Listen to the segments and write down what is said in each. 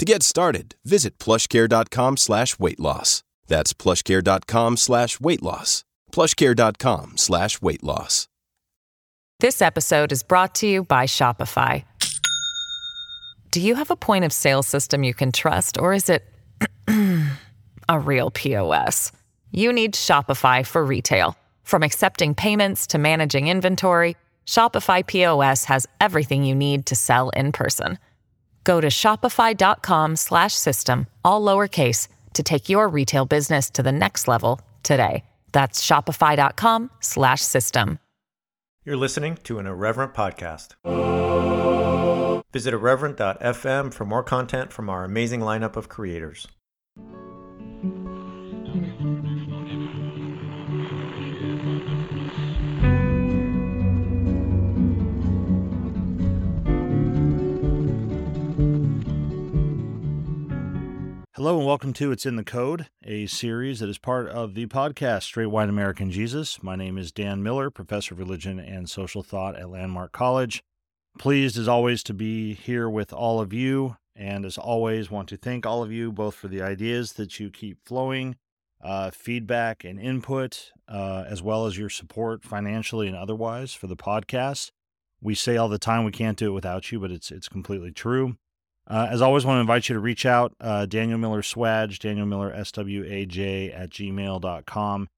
To get started, visit plushcare.com slash weight loss. That's plushcare.com slash weight loss. Plushcare.com slash weight loss. This episode is brought to you by Shopify. Do you have a point of sale system you can trust, or is it a real POS? You need Shopify for retail. From accepting payments to managing inventory, Shopify POS has everything you need to sell in person. Go to shopify.com slash system, all lowercase, to take your retail business to the next level today. That's shopify.com slash system. You're listening to an Irreverent podcast. Visit irreverent.fm for more content from our amazing lineup of creators. Hello and welcome to It's in the Code, a series that is part of the podcast Straight White American Jesus. My name is Dan Miller, professor of religion and social thought at Landmark College. Pleased as always to be here with all of you, and as always, want to thank all of you both for the ideas that you keep flowing, uh, feedback and input, uh, as well as your support financially and otherwise for the podcast. We say all the time we can't do it without you, but it's it's completely true. Uh, as always, I want to invite you to reach out. Uh, Daniel Miller Swaj, Daniel Miller S-W-A-J at gmail.com.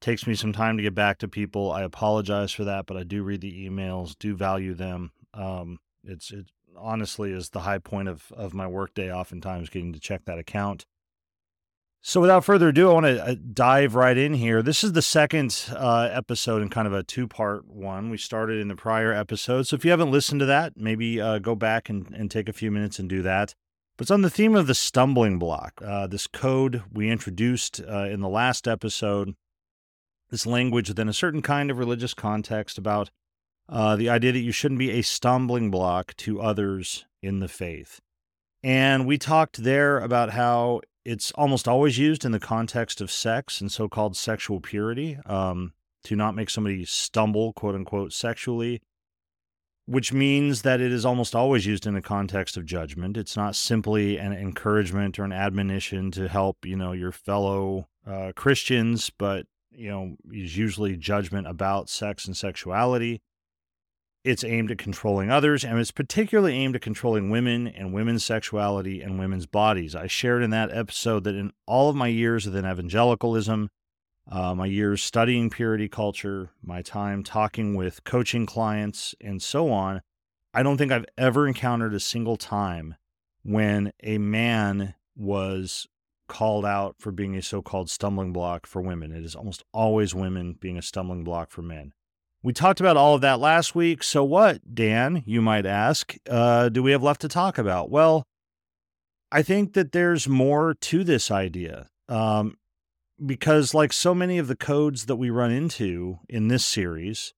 Takes me some time to get back to people. I apologize for that, but I do read the emails, do value them. Um, it's it honestly is the high point of, of my workday, oftentimes getting to check that account. So, without further ado, I want to uh, dive right in here. This is the second uh, episode in kind of a two part one. We started in the prior episode. So, if you haven't listened to that, maybe uh, go back and, and take a few minutes and do that. But it's on the theme of the stumbling block, uh, this code we introduced uh, in the last episode, this language within a certain kind of religious context about uh, the idea that you shouldn't be a stumbling block to others in the faith. And we talked there about how it's almost always used in the context of sex and so-called sexual purity um, to not make somebody stumble quote unquote sexually which means that it is almost always used in the context of judgment. It's not simply an encouragement or an admonition to help you know your fellow uh, christians but you know is usually judgment about sex and sexuality it's aimed at controlling others, and it's particularly aimed at controlling women and women's sexuality and women's bodies. I shared in that episode that in all of my years within evangelicalism, uh, my years studying purity culture, my time talking with coaching clients, and so on, I don't think I've ever encountered a single time when a man was called out for being a so called stumbling block for women. It is almost always women being a stumbling block for men. We talked about all of that last week. So, what, Dan, you might ask, uh, do we have left to talk about? Well, I think that there's more to this idea. Um, because, like so many of the codes that we run into in this series,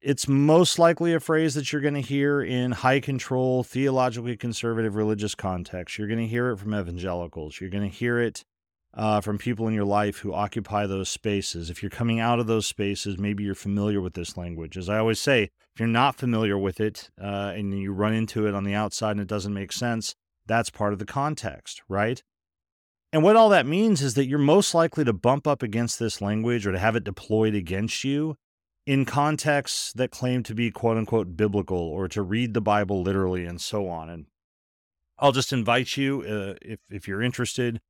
it's most likely a phrase that you're going to hear in high control, theologically conservative religious context. You're going to hear it from evangelicals. You're going to hear it uh, from people in your life who occupy those spaces. If you're coming out of those spaces, maybe you're familiar with this language. As I always say, if you're not familiar with it uh, and you run into it on the outside and it doesn't make sense, that's part of the context, right? And what all that means is that you're most likely to bump up against this language or to have it deployed against you in contexts that claim to be quote unquote biblical or to read the Bible literally and so on. And I'll just invite you, uh, if, if you're interested,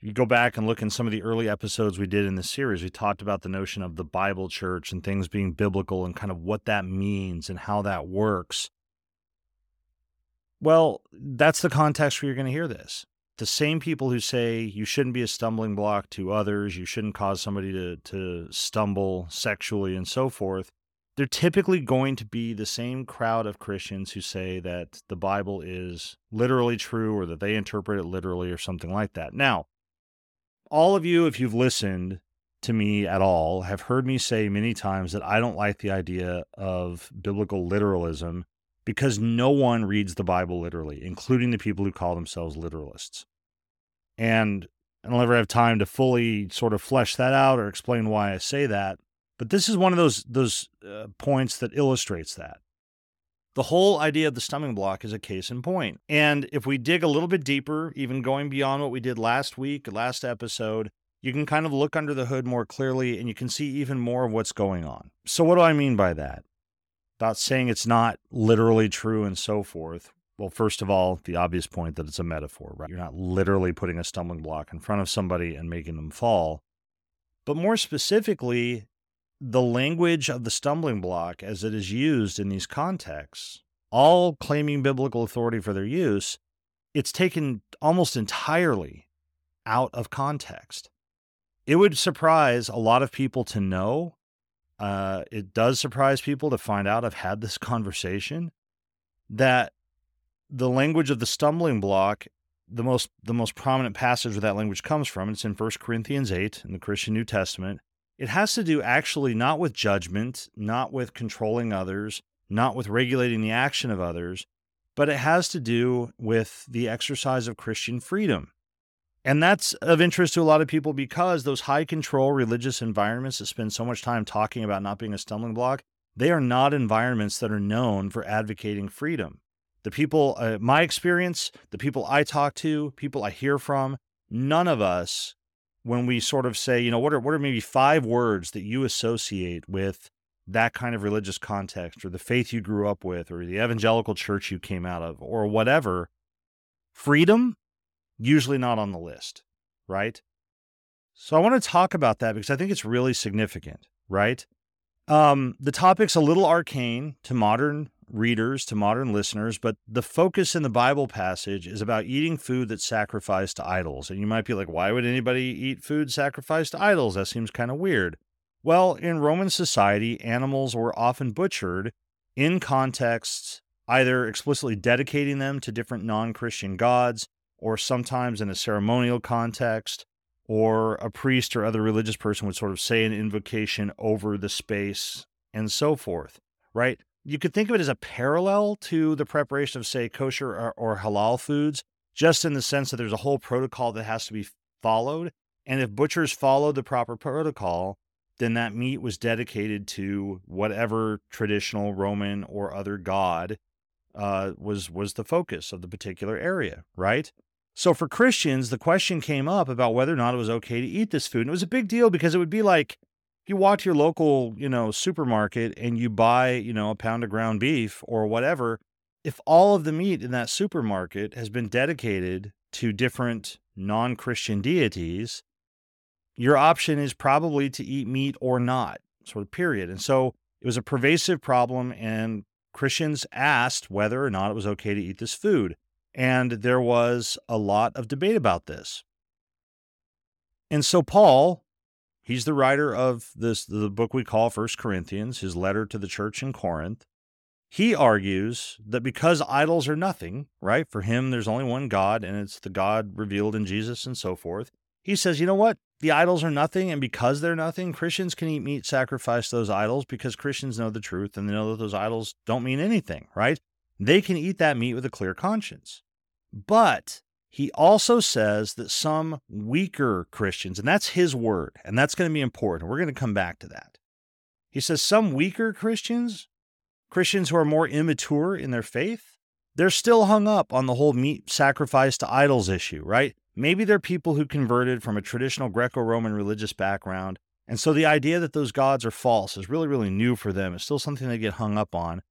you go back and look in some of the early episodes we did in the series, we talked about the notion of the Bible church and things being biblical and kind of what that means and how that works. Well, that's the context where you're going to hear this. The same people who say you shouldn't be a stumbling block to others, you shouldn't cause somebody to, to stumble sexually and so forth, they're typically going to be the same crowd of Christians who say that the Bible is literally true or that they interpret it literally or something like that. Now, all of you, if you've listened to me at all, have heard me say many times that I don't like the idea of biblical literalism because no one reads the Bible literally, including the people who call themselves literalists. And I'll never have time to fully sort of flesh that out or explain why I say that. But this is one of those those uh, points that illustrates that. The whole idea of the stumbling block is a case in point. And if we dig a little bit deeper, even going beyond what we did last week, last episode, you can kind of look under the hood more clearly and you can see even more of what's going on. So, what do I mean by that? About saying it's not literally true and so forth. Well, first of all, the obvious point that it's a metaphor, right? You're not literally putting a stumbling block in front of somebody and making them fall. But more specifically, the language of the stumbling block as it is used in these contexts, all claiming biblical authority for their use, it's taken almost entirely out of context. It would surprise a lot of people to know. Uh, it does surprise people to find out I've had this conversation that the language of the stumbling block the most the most prominent passage where that language comes from it's in 1 corinthians 8 in the christian new testament it has to do actually not with judgment, not with controlling others, not with regulating the action of others, but it has to do with the exercise of Christian freedom. And that's of interest to a lot of people because those high control religious environments that spend so much time talking about not being a stumbling block, they are not environments that are known for advocating freedom. The people, uh, my experience, the people I talk to, people I hear from, none of us when we sort of say, you know, what are what are maybe five words that you associate with that kind of religious context or the faith you grew up with or the evangelical church you came out of or whatever, freedom usually not on the list, right? So I want to talk about that because I think it's really significant, right? Um, the topic's a little arcane to modern readers, to modern listeners, but the focus in the Bible passage is about eating food that's sacrificed to idols. And you might be like, why would anybody eat food sacrificed to idols? That seems kind of weird. Well, in Roman society, animals were often butchered in contexts either explicitly dedicating them to different non Christian gods, or sometimes in a ceremonial context, or a priest or other religious person would sort of say an invocation over the space and so forth, right? You could think of it as a parallel to the preparation of, say, kosher or, or, halal foods, just in the sense that there's a whole protocol that has to be followed. And if butchers followed the proper protocol, then that meat was dedicated to whatever traditional Roman or other god uh, was was the focus of the particular area, right? So for Christians, the question came up about whether or not it was okay to eat this food, and it was a big deal because it would be like you walk to your local, you know, supermarket and you buy, you know, a pound of ground beef or whatever, if all of the meat in that supermarket has been dedicated to different non-Christian deities, your option is probably to eat meat or not, sort of period. And so it was a pervasive problem and Christians asked whether or not it was okay to eat this food. And there was a lot of debate about this. And so Paul He's the writer of this the book we call First Corinthians, his letter to the church in Corinth. He argues that because idols are nothing, right? For him, there's only one God, and it's the God revealed in Jesus and so forth. He says, you know what? The idols are nothing, and because they're nothing, Christians can eat meat sacrificed to those idols because Christians know the truth and they know that those idols don't mean anything, right? They can eat that meat with a clear conscience. But he also says that some weaker Christians, and that's his word, and that's going to be important. We're going to come back to that. He says some weaker Christians, Christians who are more immature in their faith, they're still hung up on the whole meat sacrifice to idols issue, right? Maybe they're people who converted from a traditional Greco Roman religious background. And so the idea that those gods are false is really, really new for them. It's still something they get hung up on.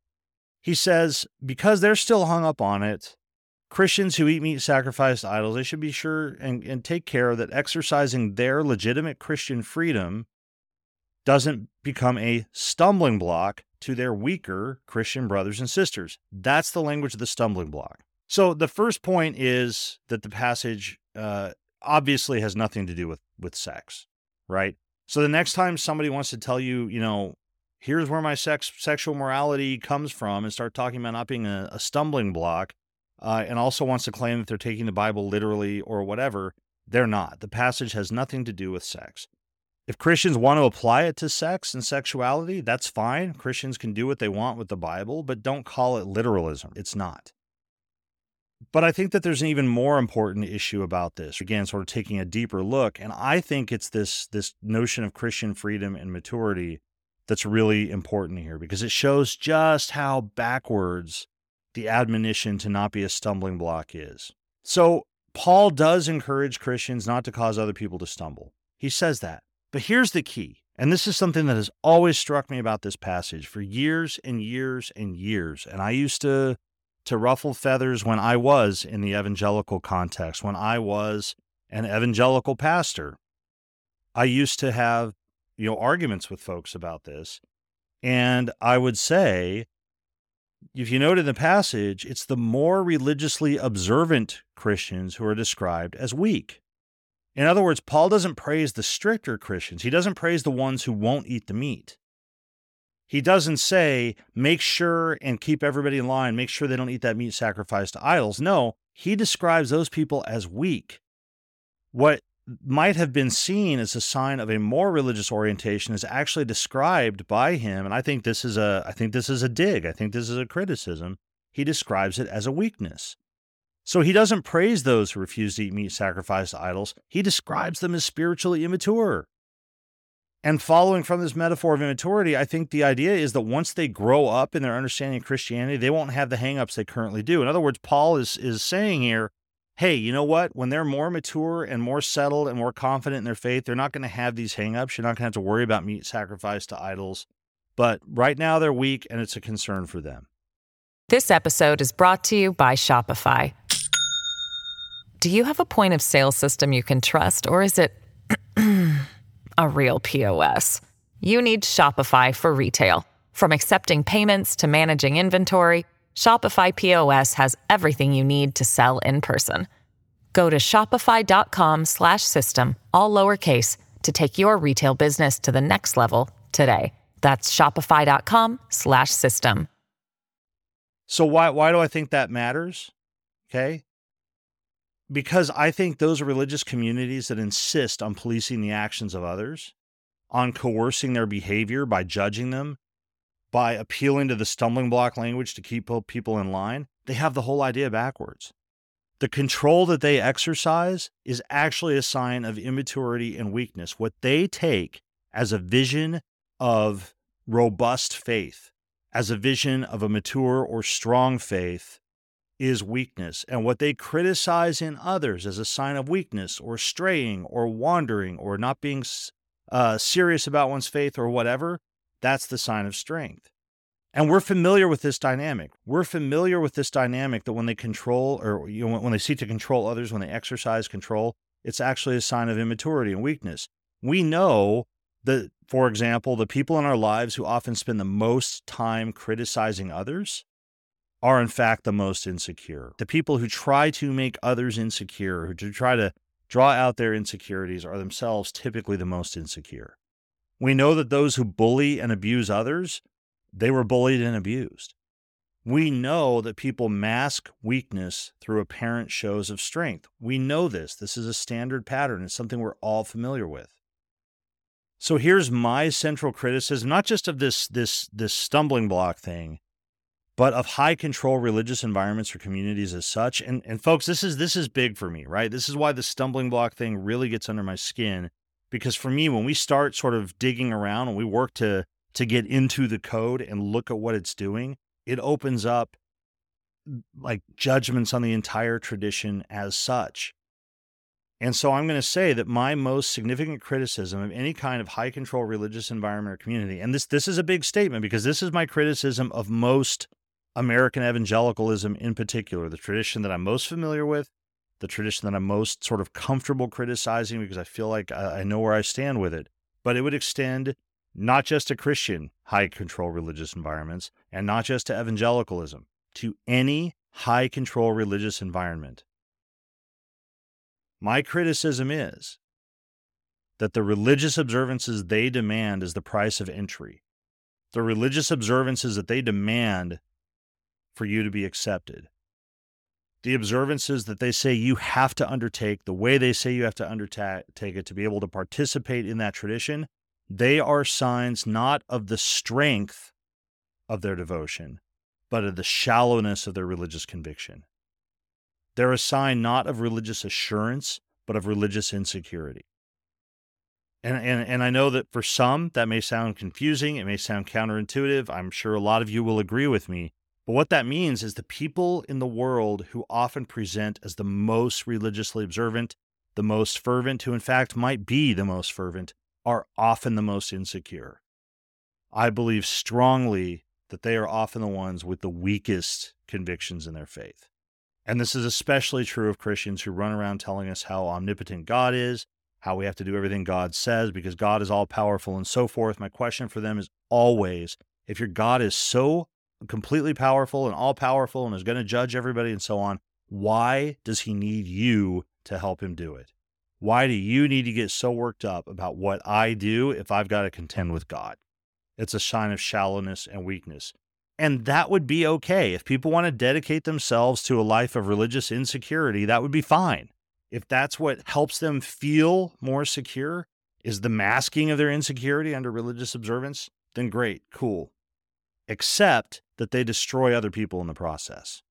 He says, because they're still hung up on it, Christians who eat meat sacrificed to idols, they should be sure and, and take care that exercising their legitimate Christian freedom doesn't become a stumbling block to their weaker Christian brothers and sisters. That's the language of the stumbling block. So the first point is that the passage uh, obviously has nothing to do with with sex, right? So the next time somebody wants to tell you, you know, here's where my sex sexual morality comes from and start talking about not being a, a stumbling block uh, and also wants to claim that they're taking the bible literally or whatever they're not. The passage has nothing to do with sex. If christians want to apply it to sex and sexuality that's fine. Christians can do what they want with the bible but don't call it literalism. It's not. But I think that there's an even more important issue about this. Again, sort of taking a deeper look, and I think it's this this notion of Christian freedom and maturity that's really important here because it shows just how backwards the admonition to not be a stumbling block is. So, Paul does encourage Christians not to cause other people to stumble. He says that. But here's the key, and this is something that has always struck me about this passage for years and years and years. And I used to to ruffle feathers when I was in the evangelical context, when I was an evangelical pastor. I used to have, you know, arguments with folks about this. And I would say, if you note in the passage, it's the more religiously observant Christians who are described as weak. In other words, Paul doesn't praise the stricter Christians. He doesn't praise the ones who won't eat the meat. He doesn't say, make sure and keep everybody in line, make sure they don't eat that meat sacrificed to idols. No, he describes those people as weak. What might have been seen as a sign of a more religious orientation is actually described by him and I think this is a I think this is a dig. I think this is a criticism. He describes it as a weakness. So he doesn't praise those who refuse to eat meat sacrificed to idols. He describes them as spiritually immature. And following from this metaphor of immaturity, I think the idea is that once they grow up in their understanding of Christianity, they won't have the hangups they currently do. In other words, Paul is is saying here, hey, you know what? When they're more mature and more settled and more confident in their faith, they're not going to have these hangups. You're not going to have to worry about meat sacrifice to idols. But right now they're weak and it's a concern for them. This episode is brought to you by Shopify. Do you have a point of sale system you can trust or is it a real POS. You need Shopify for retail. From accepting payments to managing inventory, Shopify POS has everything you need to sell in person. Go to shopify.com/system all lowercase to take your retail business to the next level today. That's shopify.com/system. So why why do I think that matters? Okay? because I think those religious communities that insist on policing the actions of others, on coercing their behavior by judging them, by appealing to the stumbling block language to keep people in line, they have the whole idea backwards. The control that they exercise is actually a sign of immaturity and weakness. What they take as a vision of robust faith, as a vision of a mature or strong faith, is weakness, and what they criticize in others as a sign of weakness or straying or wandering or not being uh, serious about one's faith or whatever, that's the sign of strength. And we're familiar with this dynamic. We're familiar with this dynamic that when they control or you know, when they seek to control others, when they exercise control, it's actually a sign of immaturity and weakness. We know that, for example, the people in our lives who often spend the most time criticizing others are in fact the most insecure. The people who try to make others insecure, who try to draw out their insecurities, are themselves typically the most insecure. We know that those who bully and abuse others, they were bullied and abused. We know that people mask weakness through apparent shows of strength. We know this. This is a standard pattern. It's something we're all familiar with. So here's my central criticism, not just of this this this stumbling block thing, but of high control religious environments or communities as such. And and folks, this is this is big for me, right? This is why the stumbling block thing really gets under my skin because for me when we start sort of digging around and we work to to get into the code and look at what it's doing, it opens up like judgments on the entire tradition as such. And so I'm going to say that my most significant criticism of any kind of high control religious environment or community, and this this is a big statement because this is my criticism of most American evangelicalism in particular, the tradition that I'm most familiar with, the tradition that I'm most sort of comfortable criticizing because I feel like I, know where I stand with it. But it would extend not just to Christian high control religious environments and not just to evangelicalism, to any high control religious environment. My criticism is that the religious observances they demand as the price of entry the religious observances that they demand for you to be accepted, the observances that they say you have to undertake, the way they say you have to undertake it to be able to participate in that tradition, they are signs not of the strength of their devotion, but of the shallowness of their religious conviction. They're a sign not of religious assurance, but of religious insecurity. And, and, and I know that for some that may sound confusing, it may sound counterintuitive. I'm sure a lot of you will agree with me. But what that means is the people in the world who often present as the most religiously observant, the most fervent, who in fact might be the most fervent, are often the most insecure. I believe strongly that they are often the ones with the weakest convictions in their faith. And this is especially true of Christians who run around telling us how omnipotent God is, how we have to do everything God says because God is all powerful and so forth. My question for them is always if your God is so completely powerful and all powerful and is going to judge everybody and so on, why does he need you to help him do it? Why do you need to get so worked up about what I do if I've got to contend with God? It's a sign of shallowness and weakness. And that would be okay. If people want to dedicate themselves to a life of religious insecurity, that would be fine if that's what helps them feel more secure, is the masking of their insecurity under religious observance, then great, cool. Except that they destroy other people in the process.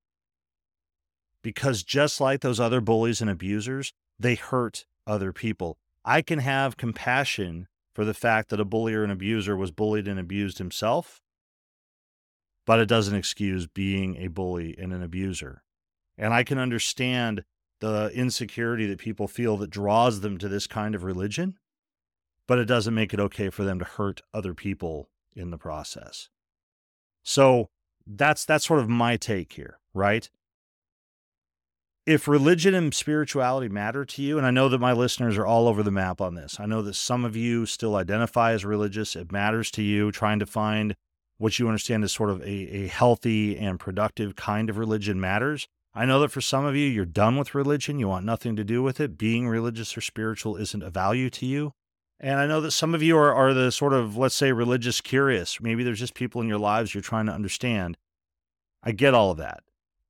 Because just like those other bullies and abusers, they hurt other people. I can have compassion for the fact that a bully or an abuser was bullied and abused himself, but it doesn't excuse being a bully and an abuser. And I can understand the insecurity that people feel that draws them to this kind of religion, but it doesn't make it okay for them to hurt other people in the process. So that's that's sort of my take here, right? If religion and spirituality matter to you, and I know that my listeners are all over the map on this. I know that some of you still identify as religious. It matters to you trying to find what you understand as sort of a, a healthy and productive kind of religion matters. I know that for some of you, you're done with religion. You want nothing to do with it. Being religious or spiritual isn't a value to you. And I know that some of you are, are the sort of, let's say, religious curious. Maybe there's just people in your lives you're trying to understand. I get all of that.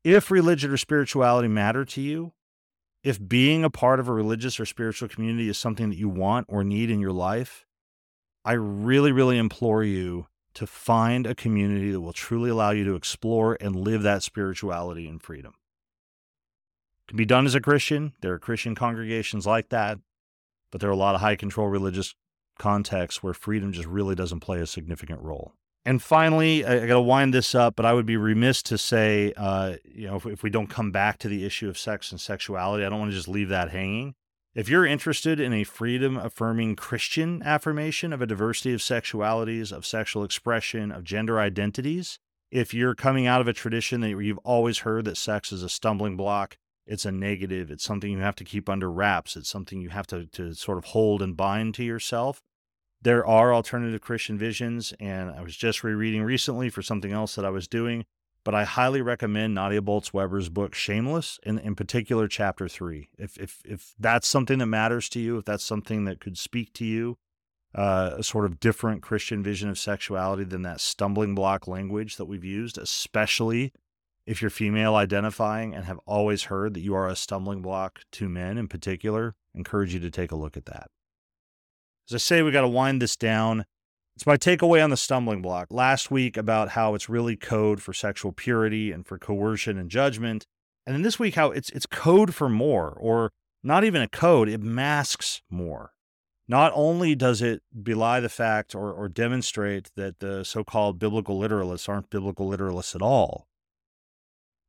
If religion or spirituality matter to you, if being a part of a religious or spiritual community is something that you want or need in your life, I really, really implore you to find a community that will truly allow you to explore and live that spirituality in freedom It can be done as a Christian. There are Christian congregations like that, but there are a lot of high control religious contexts where freedom just really doesn't play a significant role. And finally, I, got to wind this up, but I would be remiss to say, uh, you know, if, if we don't come back to the issue of sex and sexuality, I don't want to just leave that hanging. If you're interested in a freedom affirming Christian affirmation of a diversity of sexualities, of sexual expression, of gender identities, if you're coming out of a tradition that you've always heard that sex is a stumbling block, it's a negative. It's something you have to keep under wraps. It's something you have to, to sort of hold and bind to yourself. There are alternative Christian visions, and I was just rereading recently for something else that I was doing, but I highly recommend Nadia Bolz-Weber's book Shameless, in, in particular chapter three. If, if, if that's something that matters to you, if that's something that could speak to you, uh, a sort of different Christian vision of sexuality than that stumbling block language that we've used, especially if you're female identifying and have always heard that you are a stumbling block to men in particular, encourage you to take a look at that. As I say, we got to wind this down. It's my takeaway on the stumbling block last week about how it's really code for sexual purity and for coercion and judgment. And then this week, how it's, it's code for more, or not even a code, it masks more. Not only does it belie the fact or, or demonstrate that the so called biblical literalists aren't biblical literalists at all,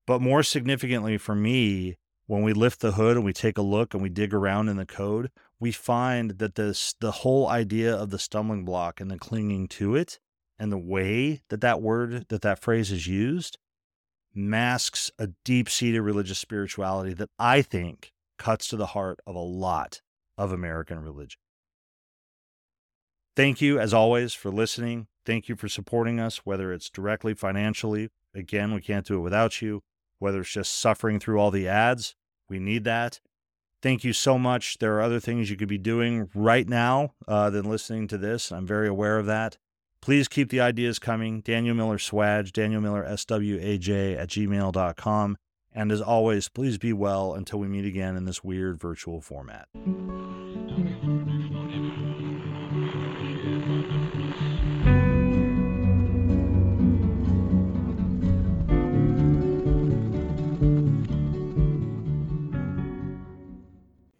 but more significantly for me, when we lift the hood and we take a look and we dig around in the code, we find that this the whole idea of the stumbling block and the clinging to it and the way that that word that that phrase is used masks a deep-seated religious spirituality that I think cuts to the heart of a lot of American religion. Thank you as always for listening. Thank you for supporting us whether it's directly financially. Again, we can't do it without you whether it's just suffering through all the ads. We need that. Thank you so much. There are other things you could be doing right now uh, than listening to this. I'm very aware of that. Please keep the ideas coming. Daniel Miller Swag, Daniel Miller SWAJ at gmail.com. And as always, please be well until we meet again in this weird virtual format.